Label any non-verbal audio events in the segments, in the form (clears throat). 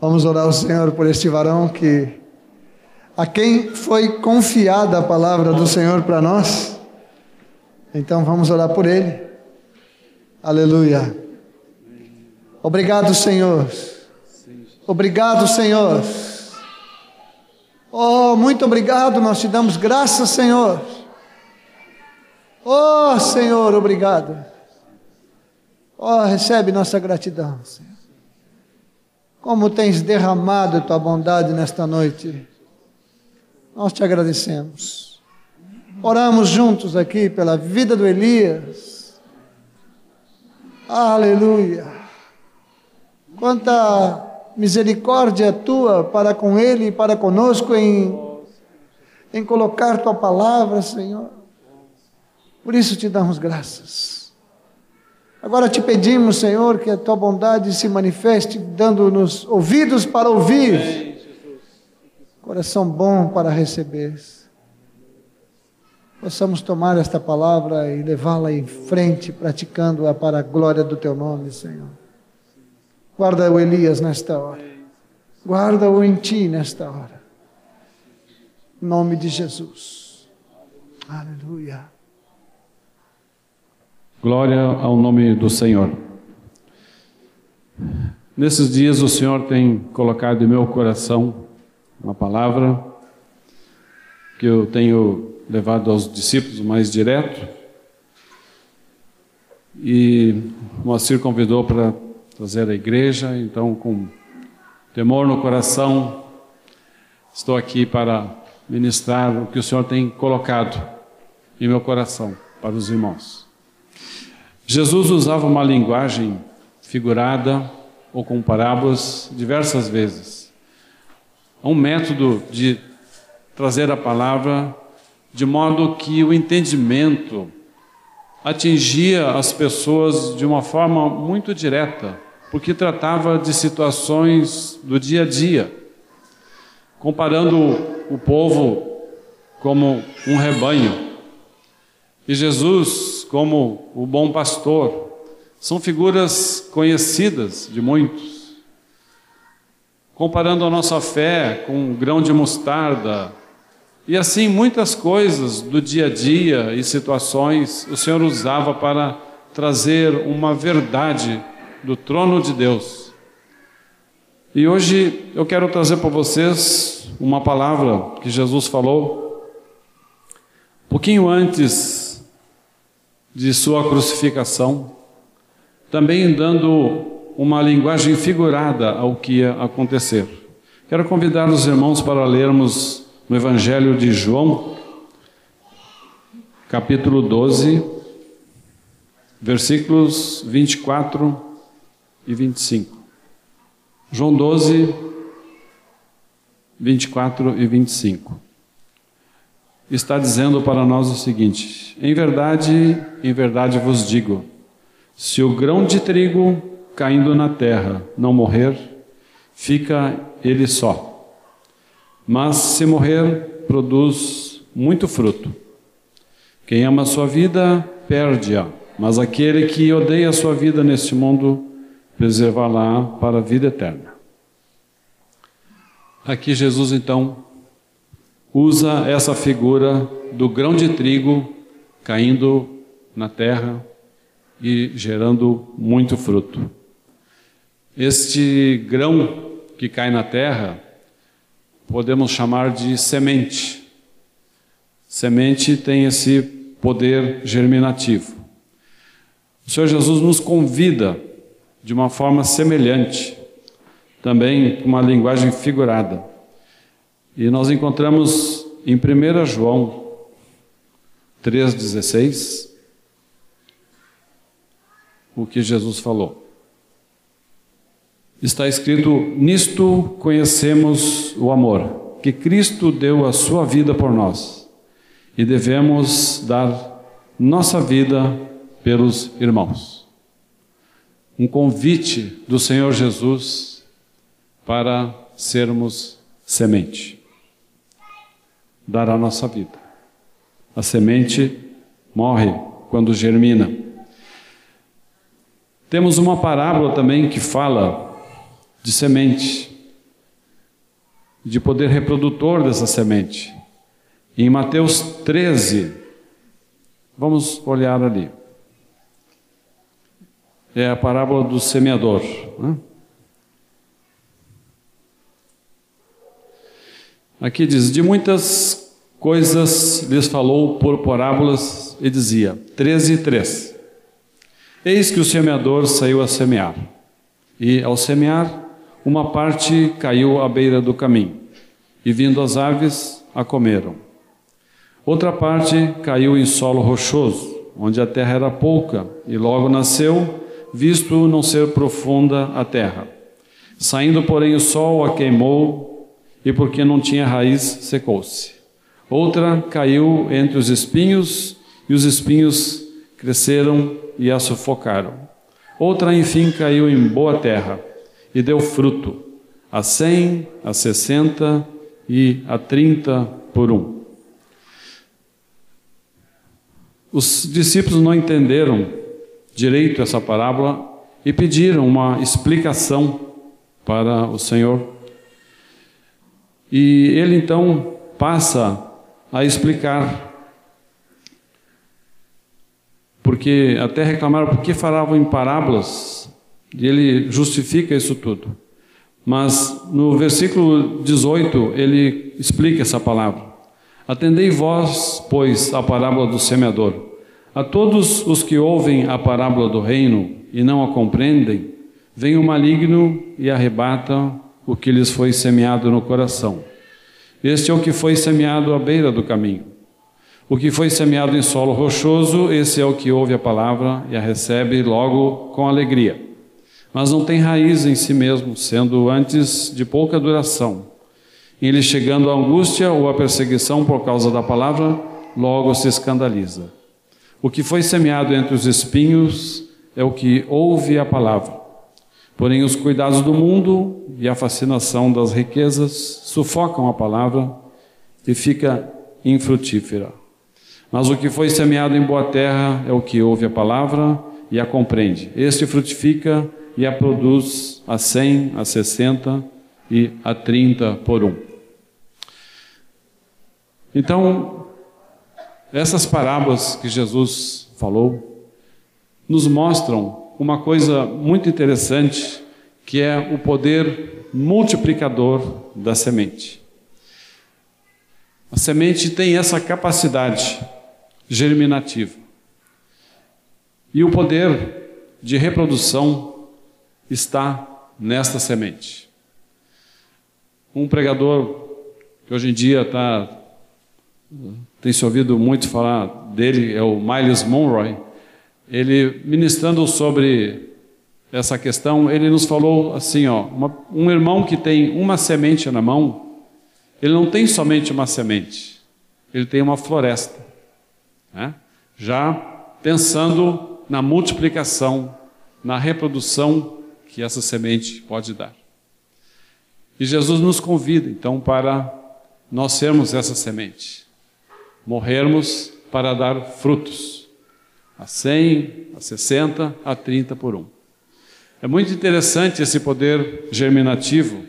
Vamos orar ao Senhor por este varão que a quem foi confiada a palavra do Senhor para nós. Então vamos orar por ele. Aleluia. Obrigado, Senhor. Obrigado, Senhor. Oh, muito obrigado, nós te damos graças, Senhor. Oh, Senhor, obrigado. Oh, recebe nossa gratidão, Senhor. Como tens derramado tua bondade nesta noite. Nós te agradecemos. Oramos juntos aqui pela vida do Elias. Aleluia. Quanta misericórdia tua para com ele e para conosco em, em colocar tua palavra, Senhor. Por isso te damos graças. Agora te pedimos, Senhor, que a tua bondade se manifeste, dando-nos ouvidos para ouvir, coração bom para receber. Possamos tomar esta palavra e levá-la em frente, praticando-a para a glória do teu nome, Senhor. Guarda o Elias nesta hora. Guarda-o em ti nesta hora. Em nome de Jesus. Aleluia. Glória ao nome do Senhor. Nesses dias o Senhor tem colocado em meu coração uma palavra que eu tenho levado aos discípulos mais direto. E Moacir convidou para trazer a igreja, então com temor no coração, estou aqui para ministrar o que o Senhor tem colocado em meu coração para os irmãos. Jesus usava uma linguagem figurada ou com parábolas diversas vezes. Um método de trazer a palavra de modo que o entendimento atingia as pessoas de uma forma muito direta porque tratava de situações do dia a dia, comparando o povo como um rebanho e Jesus como o bom pastor. São figuras conhecidas de muitos. Comparando a nossa fé com um grão de mostarda, e assim muitas coisas do dia a dia e situações o Senhor usava para trazer uma verdade do trono de Deus. E hoje eu quero trazer para vocês uma palavra que Jesus falou, pouquinho antes de sua crucificação, também dando uma linguagem figurada ao que ia acontecer. Quero convidar os irmãos para lermos no Evangelho de João, capítulo 12, versículos 24 e 25. João 12, 24 e 25. Está dizendo para nós o seguinte: Em verdade, em verdade vos digo, se o grão de trigo caindo na terra não morrer, fica ele só. Mas se morrer, produz muito fruto. Quem ama a sua vida, perde-a, mas aquele que odeia a sua vida neste mundo, preservá-la para a vida eterna. Aqui Jesus então usa essa figura do grão de trigo caindo na terra e gerando muito fruto. Este grão que cai na terra podemos chamar de semente. Semente tem esse poder germinativo. O Senhor Jesus nos convida de uma forma semelhante, também com uma linguagem figurada. E nós encontramos em 1 João 3,16 o que Jesus falou. Está escrito: Nisto conhecemos o amor, que Cristo deu a sua vida por nós, e devemos dar nossa vida pelos irmãos um convite do Senhor Jesus para sermos semente. Dar a nossa vida. A semente morre quando germina. Temos uma parábola também que fala de semente. de poder reprodutor dessa semente. Em Mateus 13, vamos olhar ali. É a parábola do semeador. Né? Aqui diz: De muitas coisas lhes falou por parábolas e dizia: 13 3. Eis que o semeador saiu a semear, e ao semear, uma parte caiu à beira do caminho, e vindo as aves, a comeram. Outra parte caiu em solo rochoso, onde a terra era pouca, e logo nasceu, visto não ser profunda a terra. Saindo, porém, o sol a queimou, e porque não tinha raiz, secou-se. Outra caiu entre os espinhos, e os espinhos cresceram e a sufocaram. Outra, enfim, caiu em boa terra e deu fruto, a cem, a sessenta e a trinta por um. Os discípulos não entenderam direito essa parábola e pediram uma explicação para o Senhor. E ele então passa a explicar. Porque até reclamaram por que falavam em parábolas, e ele justifica isso tudo. Mas no versículo 18 ele explica essa palavra. Atendei vós, pois, a parábola do semeador. A todos os que ouvem a parábola do reino e não a compreendem, vem o maligno e arrebata o que lhes foi semeado no coração. Este é o que foi semeado à beira do caminho. O que foi semeado em solo rochoso, esse é o que ouve a palavra e a recebe logo com alegria. Mas não tem raiz em si mesmo, sendo antes de pouca duração. Ele chegando à angústia ou à perseguição por causa da palavra, logo se escandaliza. O que foi semeado entre os espinhos é o que ouve a palavra. Porém, os cuidados do mundo e a fascinação das riquezas sufocam a palavra e fica infrutífera. Mas o que foi semeado em boa terra é o que ouve a palavra e a compreende. Este frutifica e a produz a cem, a sessenta e a trinta por um. Então, essas parábolas que Jesus falou nos mostram uma coisa muito interessante, que é o poder multiplicador da semente. A semente tem essa capacidade germinativa. E o poder de reprodução está nesta semente. Um pregador que hoje em dia está tem se ouvido muito falar dele, é o Miles Monroe. Ele, ministrando sobre essa questão, ele nos falou assim: ó, uma, um irmão que tem uma semente na mão, ele não tem somente uma semente, ele tem uma floresta. Né? Já pensando na multiplicação, na reprodução que essa semente pode dar. E Jesus nos convida, então, para nós sermos essa semente morrermos para dar frutos, a 100, a 60, a 30 por um. É muito interessante esse poder germinativo.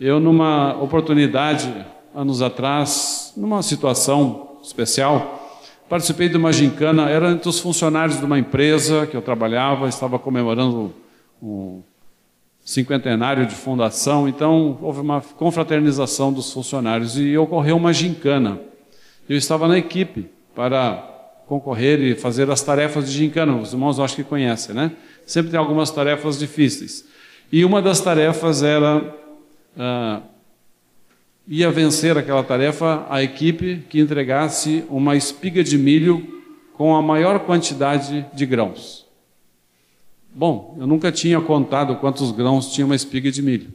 Eu, numa oportunidade, anos atrás, numa situação especial, participei de uma gincana, era entre os funcionários de uma empresa que eu trabalhava, estava comemorando um cinquentenário de fundação, então houve uma confraternização dos funcionários e ocorreu uma gincana. Eu estava na equipe para concorrer e fazer as tarefas de gincana. Os irmãos acho que conhecem, né? Sempre tem algumas tarefas difíceis. E uma das tarefas era ah, ia vencer aquela tarefa a equipe que entregasse uma espiga de milho com a maior quantidade de grãos. Bom, eu nunca tinha contado quantos grãos tinha uma espiga de milho.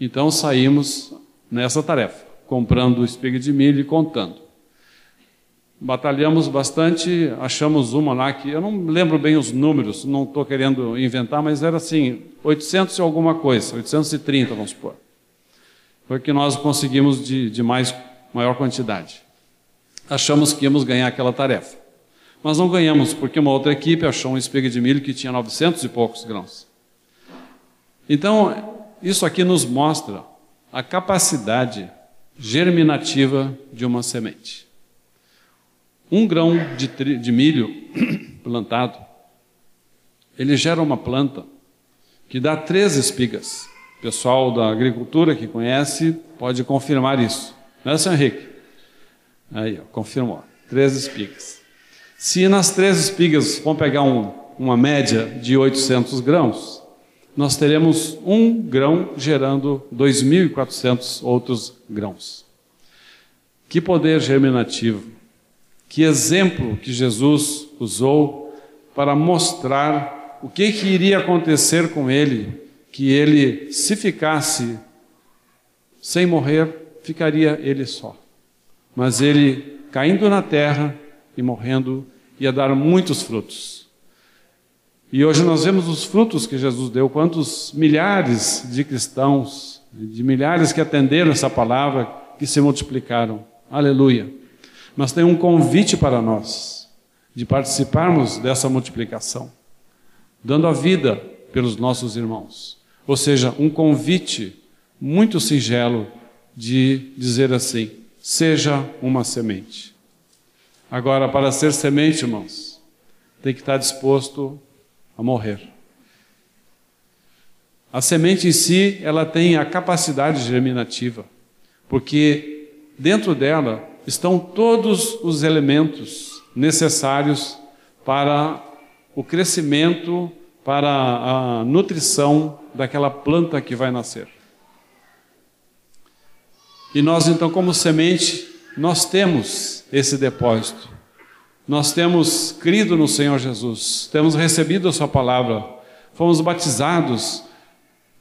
Então saímos nessa tarefa, comprando espiga de milho e contando batalhamos bastante, achamos uma lá que eu não lembro bem os números, não estou querendo inventar, mas era assim, 800 e alguma coisa, 830, vamos supor. Foi que nós conseguimos de, de mais, maior quantidade. Achamos que íamos ganhar aquela tarefa. Mas não ganhamos, porque uma outra equipe achou um espiga de milho que tinha 900 e poucos grãos. Então, isso aqui nos mostra a capacidade germinativa de uma semente. Um grão de, de milho (clears throat) plantado, ele gera uma planta que dá três espigas. O pessoal da agricultura que conhece pode confirmar isso. Não é, senhor Henrique? Aí, ó, confirmou. Três espigas. Se nas três espigas vamos pegar um, uma média de 800 grãos, nós teremos um grão gerando 2.400 outros grãos. Que poder germinativo! Que exemplo que Jesus usou para mostrar o que, que iria acontecer com ele, que ele, se ficasse sem morrer, ficaria ele só. Mas ele, caindo na terra e morrendo, ia dar muitos frutos. E hoje nós vemos os frutos que Jesus deu, quantos milhares de cristãos, de milhares que atenderam essa palavra, que se multiplicaram. Aleluia. Mas tem um convite para nós de participarmos dessa multiplicação, dando a vida pelos nossos irmãos. Ou seja, um convite muito singelo de dizer assim: seja uma semente. Agora, para ser semente, irmãos, tem que estar disposto a morrer. A semente em si, ela tem a capacidade germinativa, porque dentro dela estão todos os elementos necessários para o crescimento, para a nutrição daquela planta que vai nascer. E nós então, como semente, nós temos esse depósito. Nós temos crido no Senhor Jesus, temos recebido a Sua palavra, fomos batizados,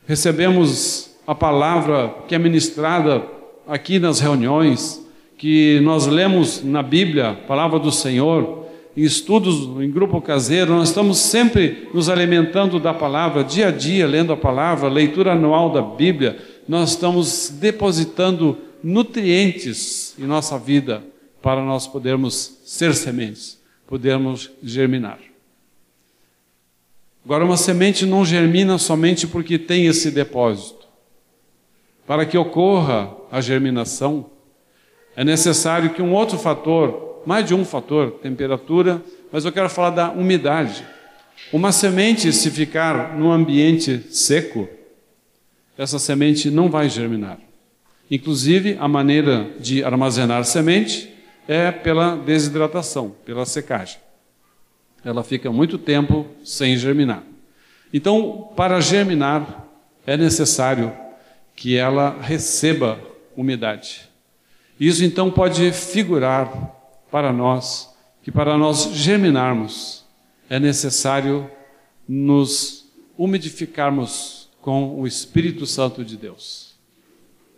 recebemos a palavra que é ministrada aqui nas reuniões, que nós lemos na Bíblia, palavra do Senhor, em estudos em grupo caseiro, nós estamos sempre nos alimentando da palavra, dia a dia, lendo a palavra, leitura anual da Bíblia, nós estamos depositando nutrientes em nossa vida para nós podermos ser sementes, podermos germinar. Agora, uma semente não germina somente porque tem esse depósito. Para que ocorra a germinação, é necessário que um outro fator, mais de um fator, temperatura, mas eu quero falar da umidade. Uma semente, se ficar num ambiente seco, essa semente não vai germinar. Inclusive, a maneira de armazenar semente é pela desidratação, pela secagem. Ela fica muito tempo sem germinar. Então, para germinar, é necessário que ela receba umidade. Isso então pode figurar para nós que para nós germinarmos é necessário nos umidificarmos com o Espírito Santo de Deus.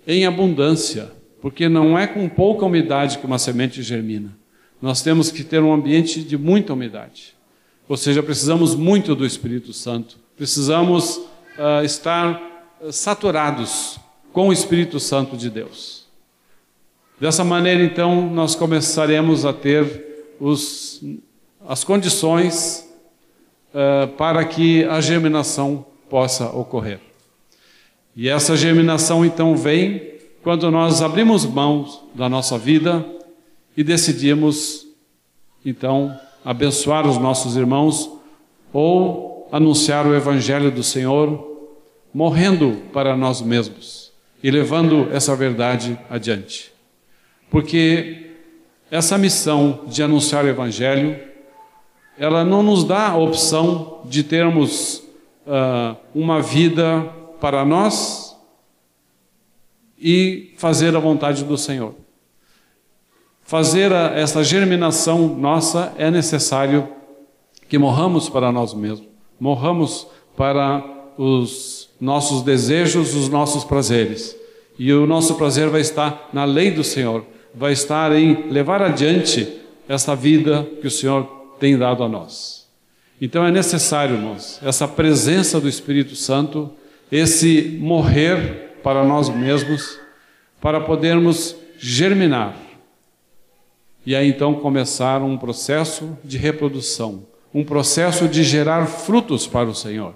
Em abundância, porque não é com pouca umidade que uma semente germina. Nós temos que ter um ambiente de muita umidade. Ou seja, precisamos muito do Espírito Santo. Precisamos uh, estar uh, saturados com o Espírito Santo de Deus. Dessa maneira, então, nós começaremos a ter os, as condições uh, para que a germinação possa ocorrer. E essa germinação, então, vem quando nós abrimos mãos da nossa vida e decidimos, então, abençoar os nossos irmãos ou anunciar o Evangelho do Senhor, morrendo para nós mesmos e levando essa verdade adiante. Porque essa missão de anunciar o Evangelho, ela não nos dá a opção de termos uh, uma vida para nós e fazer a vontade do Senhor. Fazer a, essa germinação nossa é necessário que morramos para nós mesmos, morramos para os nossos desejos, os nossos prazeres. E o nosso prazer vai estar na lei do Senhor, vai estar em levar adiante essa vida que o Senhor tem dado a nós. Então é necessário, irmãos, essa presença do Espírito Santo, esse morrer para nós mesmos, para podermos germinar. E aí então começar um processo de reprodução, um processo de gerar frutos para o Senhor.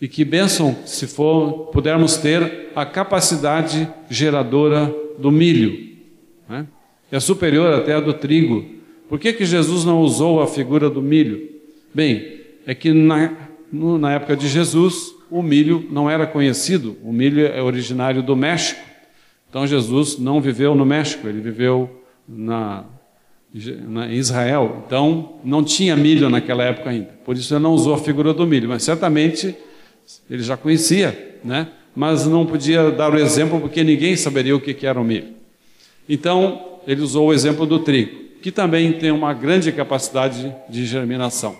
E que bênção se for pudermos ter a capacidade geradora do milho. É superior até a do trigo. Por que, que Jesus não usou a figura do milho? Bem, é que na, no, na época de Jesus o milho não era conhecido. O milho é originário do México. Então Jesus não viveu no México, ele viveu na, na Israel. Então não tinha milho naquela época ainda. Por isso ele não usou a figura do milho, mas certamente ele já conhecia, né? mas não podia dar o exemplo porque ninguém saberia o que era o milho. Então, ele usou o exemplo do trigo, que também tem uma grande capacidade de germinação.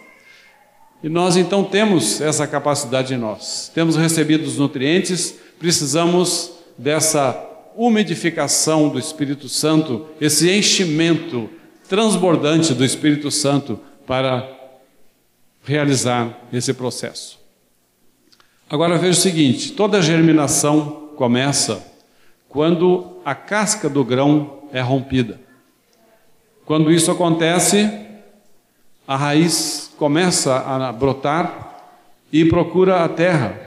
E nós então temos essa capacidade em nós. Temos recebido os nutrientes, precisamos dessa umidificação do Espírito Santo, esse enchimento transbordante do Espírito Santo para realizar esse processo. Agora veja o seguinte: toda germinação começa quando a casca do grão é rompida. Quando isso acontece, a raiz começa a brotar e procura a terra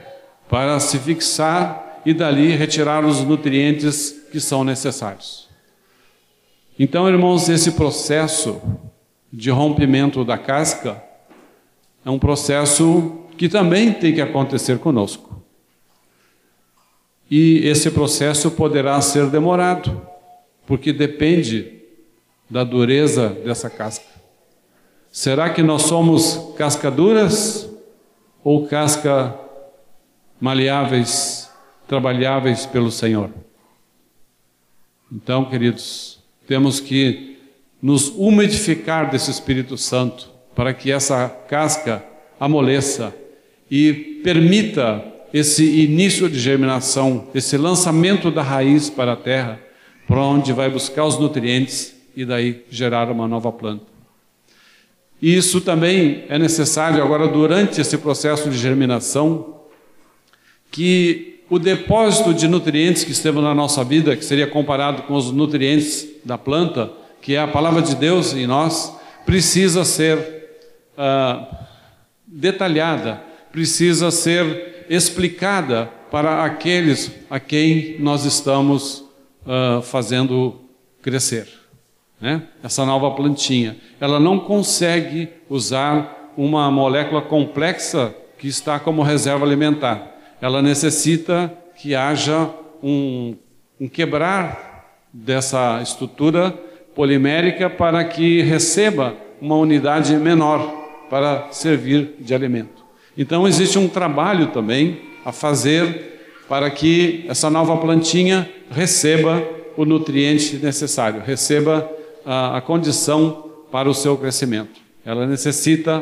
para se fixar e dali retirar os nutrientes que são necessários. Então, irmãos, esse processo de rompimento da casca é um processo que também tem que acontecer conosco. E esse processo poderá ser demorado, porque depende da dureza dessa casca. Será que nós somos cascaduras ou casca maleáveis, trabalháveis pelo Senhor? Então, queridos, temos que nos umidificar desse Espírito Santo para que essa casca amoleça e permita esse início de germinação, esse lançamento da raiz para a terra, para onde vai buscar os nutrientes e daí gerar uma nova planta. E isso também é necessário agora durante esse processo de germinação, que o depósito de nutrientes que esteve na nossa vida, que seria comparado com os nutrientes da planta, que é a palavra de Deus em nós, precisa ser uh, detalhada, precisa ser explicada para aqueles a quem nós estamos uh, fazendo crescer. Né? Essa nova plantinha. Ela não consegue usar uma molécula complexa que está como reserva alimentar. Ela necessita que haja um, um quebrar dessa estrutura polimérica para que receba uma unidade menor para servir de alimento. Então existe um trabalho também a fazer para que essa nova plantinha receba o nutriente necessário, receba a, a condição para o seu crescimento. Ela necessita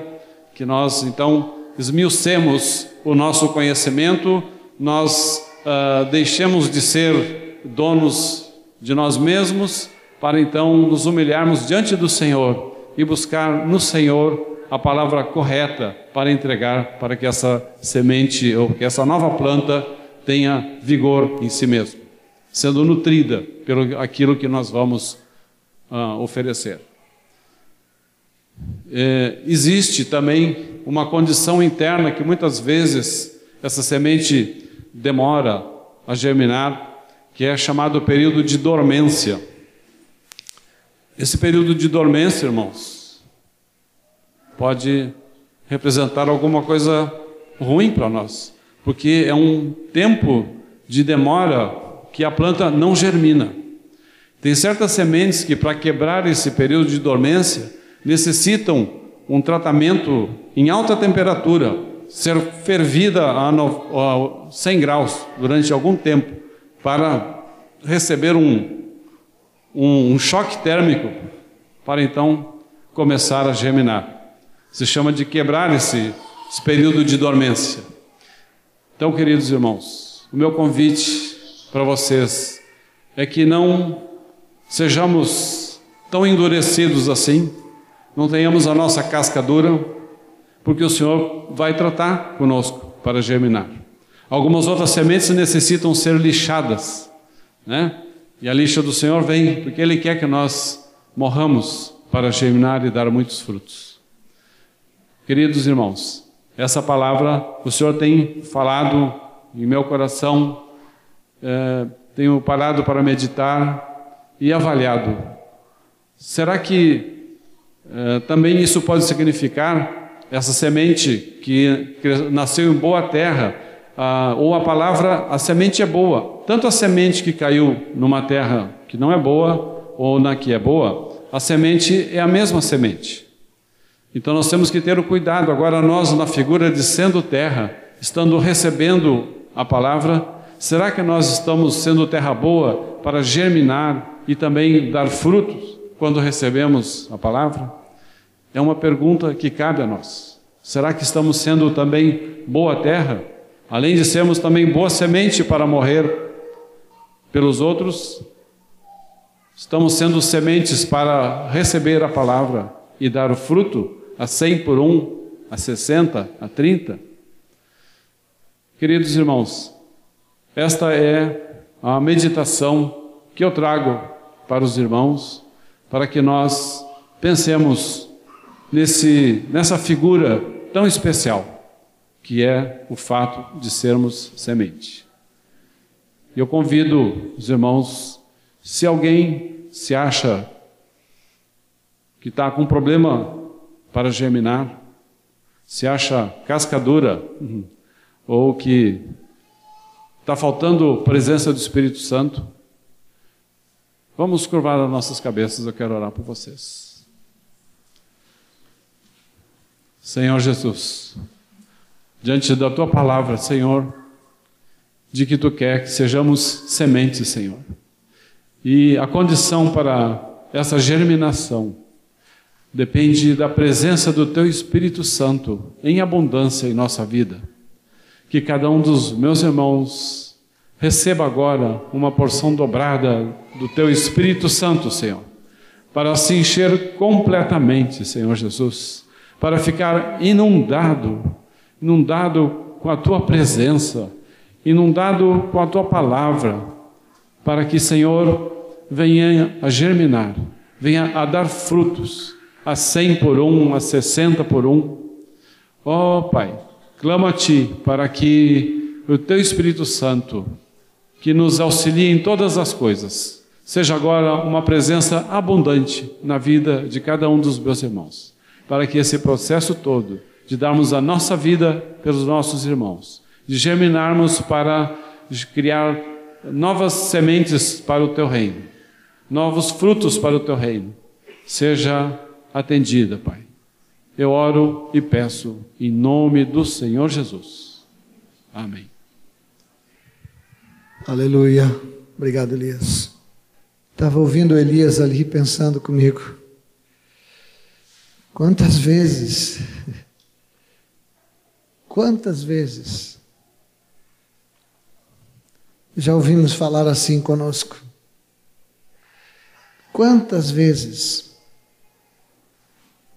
que nós então esmiucemos o nosso conhecimento, nós uh, deixemos de ser donos de nós mesmos, para então nos humilharmos diante do Senhor e buscar no Senhor a palavra correta para entregar para que essa semente ou que essa nova planta tenha vigor em si mesmo, sendo nutrida pelo aquilo que nós vamos uh, oferecer. É, existe também uma condição interna que muitas vezes essa semente demora a germinar, que é chamado período de dormência. Esse período de dormência, irmãos, pode representar alguma coisa ruim para nós, porque é um tempo de demora que a planta não germina. Tem certas sementes que, para quebrar esse período de dormência, necessitam um tratamento em alta temperatura, ser fervida a 100 graus durante algum tempo, para receber um, um, um choque térmico, para então começar a germinar. Se chama de quebrar esse, esse período de dormência. Então, queridos irmãos, o meu convite para vocês é que não sejamos tão endurecidos assim, não tenhamos a nossa casca dura, porque o Senhor vai tratar conosco para germinar. Algumas outras sementes necessitam ser lixadas, né? E a lixa do Senhor vem porque Ele quer que nós morramos para germinar e dar muitos frutos. Queridos irmãos, essa palavra o Senhor tem falado em meu coração, é, tenho parado para meditar e avaliado. Será que é, também isso pode significar essa semente que, nasceu em boa terra? Ah, ou a palavra, a semente é boa. Tanto a semente que caiu numa terra que não é boa, ou na que é boa, a semente é a mesma semente. Então nós temos que ter o cuidado. Agora, nós, na figura de sendo terra, estando recebendo a palavra, será que nós estamos sendo terra boa para germinar e também dar frutos quando recebemos a palavra? É uma pergunta que cabe a nós. Será que estamos sendo também boa terra? Além de sermos também boa semente para morrer pelos outros, estamos sendo sementes para receber a palavra e dar o fruto a 100 por um, a 60, a 30. Queridos irmãos, esta é a meditação que eu trago para os irmãos, para que nós pensemos nesse, nessa figura tão especial, que é o fato de sermos semente. Eu convido os irmãos, se alguém se acha que está com problema para germinar, se acha casca dura uhum, ou que está faltando presença do Espírito Santo, vamos curvar as nossas cabeças, eu quero orar por vocês. Senhor Jesus, diante da tua palavra, Senhor, de que tu quer que sejamos sementes, Senhor. E a condição para essa germinação depende da presença do Teu Espírito Santo em abundância em nossa vida. Que cada um dos meus irmãos receba agora uma porção dobrada do Teu Espírito Santo, Senhor, para se encher completamente, Senhor Jesus, para ficar inundado, inundado com a Tua presença, inundado com a Tua palavra, para que, Senhor, venha a germinar, venha a dar frutos a cem por um, a sessenta por um. Ó oh, Pai, clamo a Ti para que o Teu Espírito Santo, que nos auxilie em todas as coisas, seja agora uma presença abundante na vida de cada um dos meus irmãos, para que esse processo todo de darmos a nossa vida pelos nossos irmãos, de germinarmos para criar novas sementes para o Teu reino, novos frutos para o Teu reino, seja atendida, Pai. Eu oro e peço em nome do Senhor Jesus. Amém. Aleluia. Obrigado, Elias. Estava ouvindo Elias ali pensando comigo. Quantas vezes, (laughs) quantas vezes já ouvimos falar assim conosco? Quantas vezes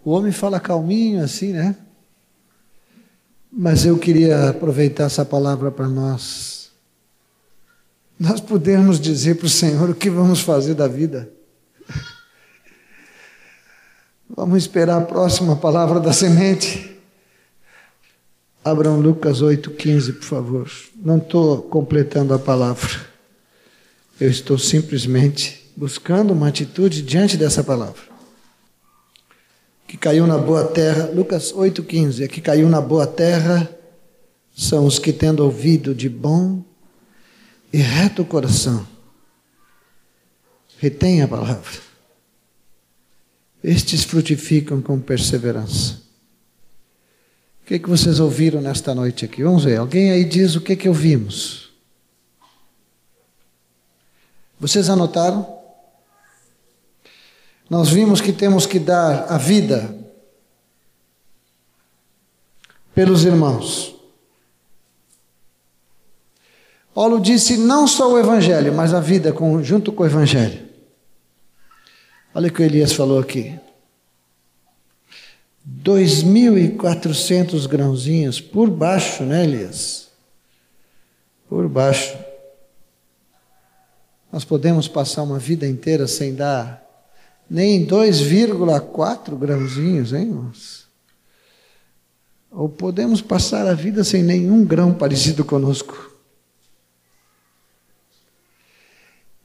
o homem fala calminho assim, né? Mas eu queria aproveitar essa palavra para nós. Nós podemos dizer para o Senhor o que vamos fazer da vida. (laughs) Vamos esperar a próxima palavra da semente. Abram Lucas 8,15, por favor. Não estou completando a palavra. Eu estou simplesmente buscando uma atitude diante dessa palavra que caiu na boa terra, Lucas 8,15, é que caiu na boa terra são os que tendo ouvido de bom e reto coração, retém a palavra. Estes frutificam com perseverança. O que, é que vocês ouviram nesta noite aqui? Vamos ver, alguém aí diz o que, é que ouvimos. Vocês anotaram? Nós vimos que temos que dar a vida pelos irmãos. Paulo disse não só o Evangelho, mas a vida junto com o Evangelho. Olha o que o Elias falou aqui. 2.400 grãozinhos por baixo, né, Elias? Por baixo. Nós podemos passar uma vida inteira sem dar nem 2,4 grãozinhos, hein, ou podemos passar a vida sem nenhum grão parecido conosco.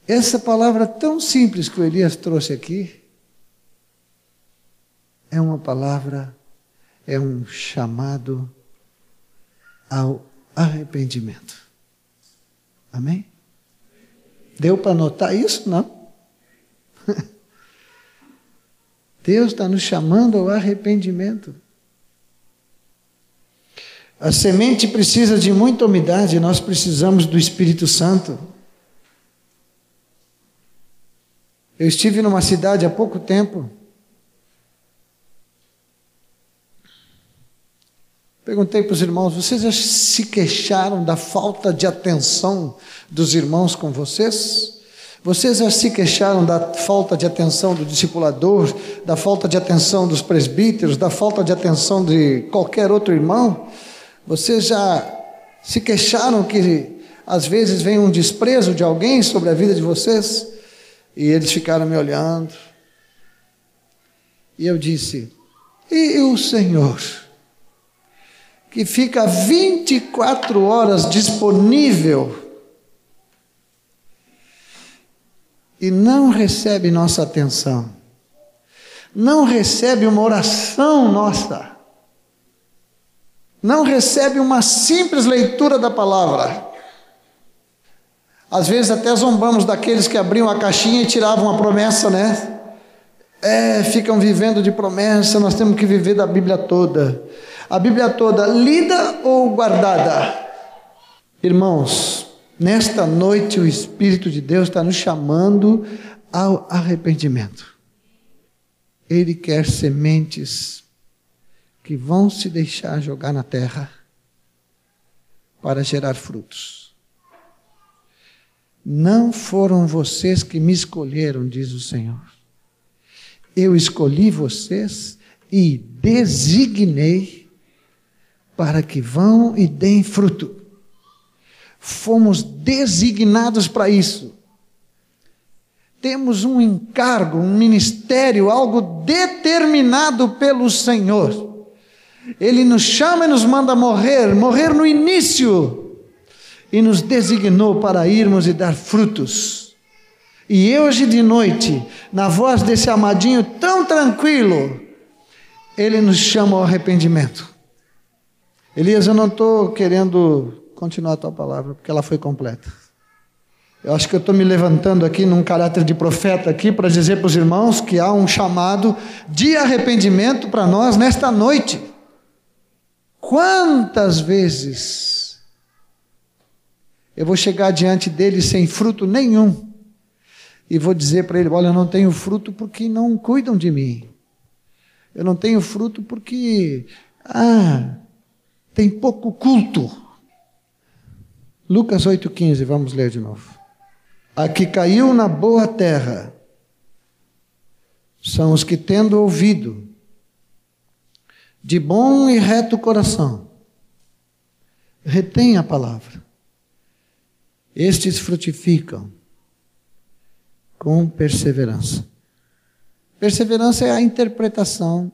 Essa palavra tão simples que o Elias trouxe aqui é uma palavra, é um chamado ao arrependimento. Amém? Deu para notar isso? Não? (laughs) Deus está nos chamando ao arrependimento. A semente precisa de muita umidade, nós precisamos do Espírito Santo. Eu estive numa cidade há pouco tempo. Perguntei para os irmãos: vocês já se queixaram da falta de atenção dos irmãos com vocês? Vocês já se queixaram da falta de atenção do discipulador, da falta de atenção dos presbíteros, da falta de atenção de qualquer outro irmão? Vocês já se queixaram que às vezes vem um desprezo de alguém sobre a vida de vocês? E eles ficaram me olhando. E eu disse: E o Senhor, que fica 24 horas disponível e não recebe nossa atenção, não recebe uma oração nossa, não recebe uma simples leitura da palavra. Às vezes até zombamos daqueles que abriam a caixinha e tiravam a promessa, né? É, ficam vivendo de promessa, nós temos que viver da Bíblia toda. A Bíblia toda lida ou guardada? Irmãos, nesta noite o Espírito de Deus está nos chamando ao arrependimento. Ele quer sementes que vão se deixar jogar na terra para gerar frutos. Não foram vocês que me escolheram, diz o Senhor. Eu escolhi vocês e designei para que vão e deem fruto. Fomos designados para isso. Temos um encargo, um ministério, algo determinado pelo Senhor. Ele nos chama e nos manda morrer, morrer no início e nos designou para irmos e dar frutos. E hoje de noite, na voz desse amadinho tão tranquilo, ele nos chama ao arrependimento. Elias, eu não estou querendo continuar a tua palavra, porque ela foi completa. Eu acho que eu estou me levantando aqui num caráter de profeta aqui para dizer para os irmãos que há um chamado de arrependimento para nós nesta noite. Quantas vezes eu vou chegar diante dele sem fruto nenhum. E vou dizer para ele: Olha, eu não tenho fruto porque não cuidam de mim. Eu não tenho fruto porque, ah, tem pouco culto. Lucas 8,15, vamos ler de novo. A que caiu na boa terra são os que, tendo ouvido, de bom e reto coração, retém a palavra estes frutificam com perseverança. Perseverança é a interpretação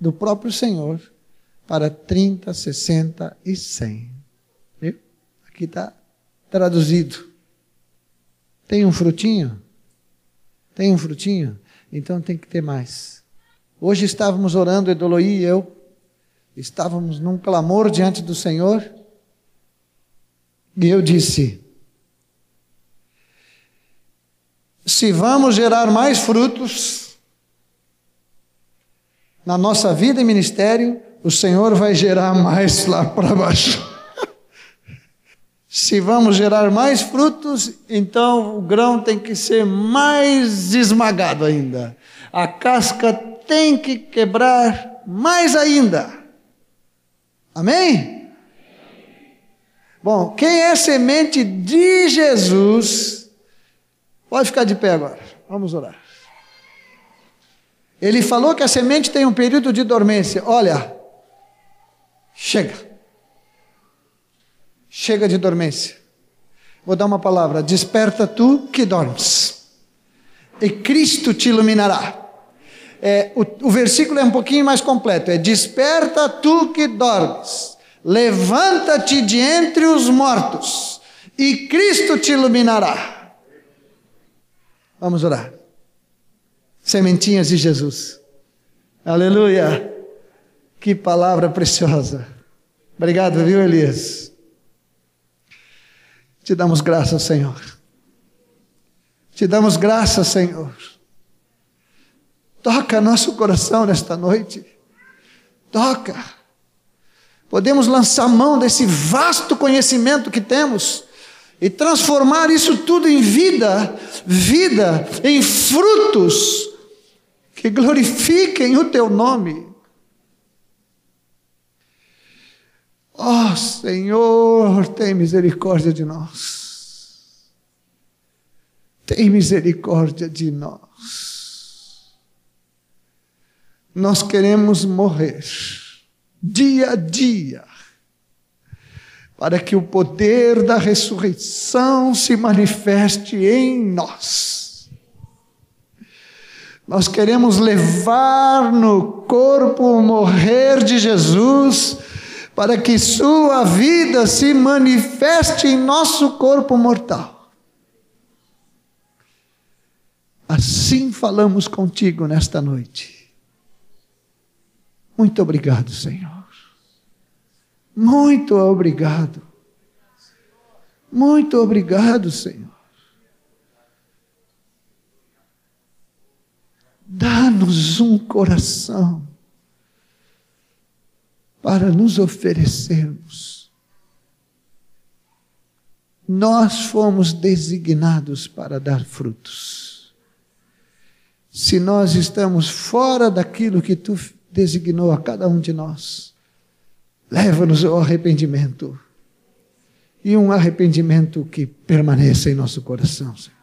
do próprio Senhor para 30, 60 e 100. Aqui está traduzido. Tem um frutinho? Tem um frutinho? Então tem que ter mais. Hoje estávamos orando, Edoloí e eu, estávamos num clamor diante do Senhor, e eu disse: se vamos gerar mais frutos na nossa vida e ministério, o Senhor vai gerar mais lá para baixo. Se vamos gerar mais frutos, então o grão tem que ser mais esmagado ainda. A casca tem que quebrar mais ainda. Amém? Bom, quem é semente de Jesus Pode ficar de pé agora. Vamos orar. Ele falou que a semente tem um período de dormência. Olha, chega. Chega de dormência. Vou dar uma palavra. Desperta tu que dormes, e Cristo te iluminará. É, o, o versículo é um pouquinho mais completo: é Desperta tu que dormes, levanta-te de entre os mortos, e Cristo te iluminará. Vamos orar. Sementinhas de Jesus. Aleluia. Que palavra preciosa. Obrigado, viu, Elias? Te damos graças, Senhor. Te damos graças, Senhor. Toca nosso coração nesta noite. Toca. Podemos lançar mão desse vasto conhecimento que temos e transformar isso tudo em vida, vida, em frutos que glorifiquem o teu nome. Ó oh, Senhor, tem misericórdia de nós. Tem misericórdia de nós. Nós queremos morrer dia a dia para que o poder da ressurreição se manifeste em nós. Nós queremos levar no corpo o morrer de Jesus para que Sua vida se manifeste em nosso corpo mortal. Assim falamos contigo nesta noite. Muito obrigado, Senhor. Muito obrigado. Muito obrigado, Senhor. Dá-nos um coração para nos oferecermos. Nós fomos designados para dar frutos. Se nós estamos fora daquilo que tu designou a cada um de nós, leva-nos ao arrependimento. E um arrependimento que permaneça em nosso coração, Senhor.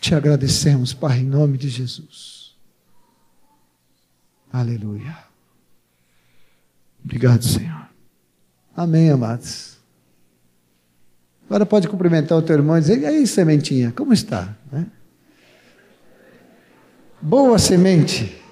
Te agradecemos, Pai, em nome de Jesus. Aleluia. Obrigado, Senhor. Amém, amados. Agora pode cumprimentar o teu irmão e dizer: E aí, sementinha, como está? Né? Boa semente.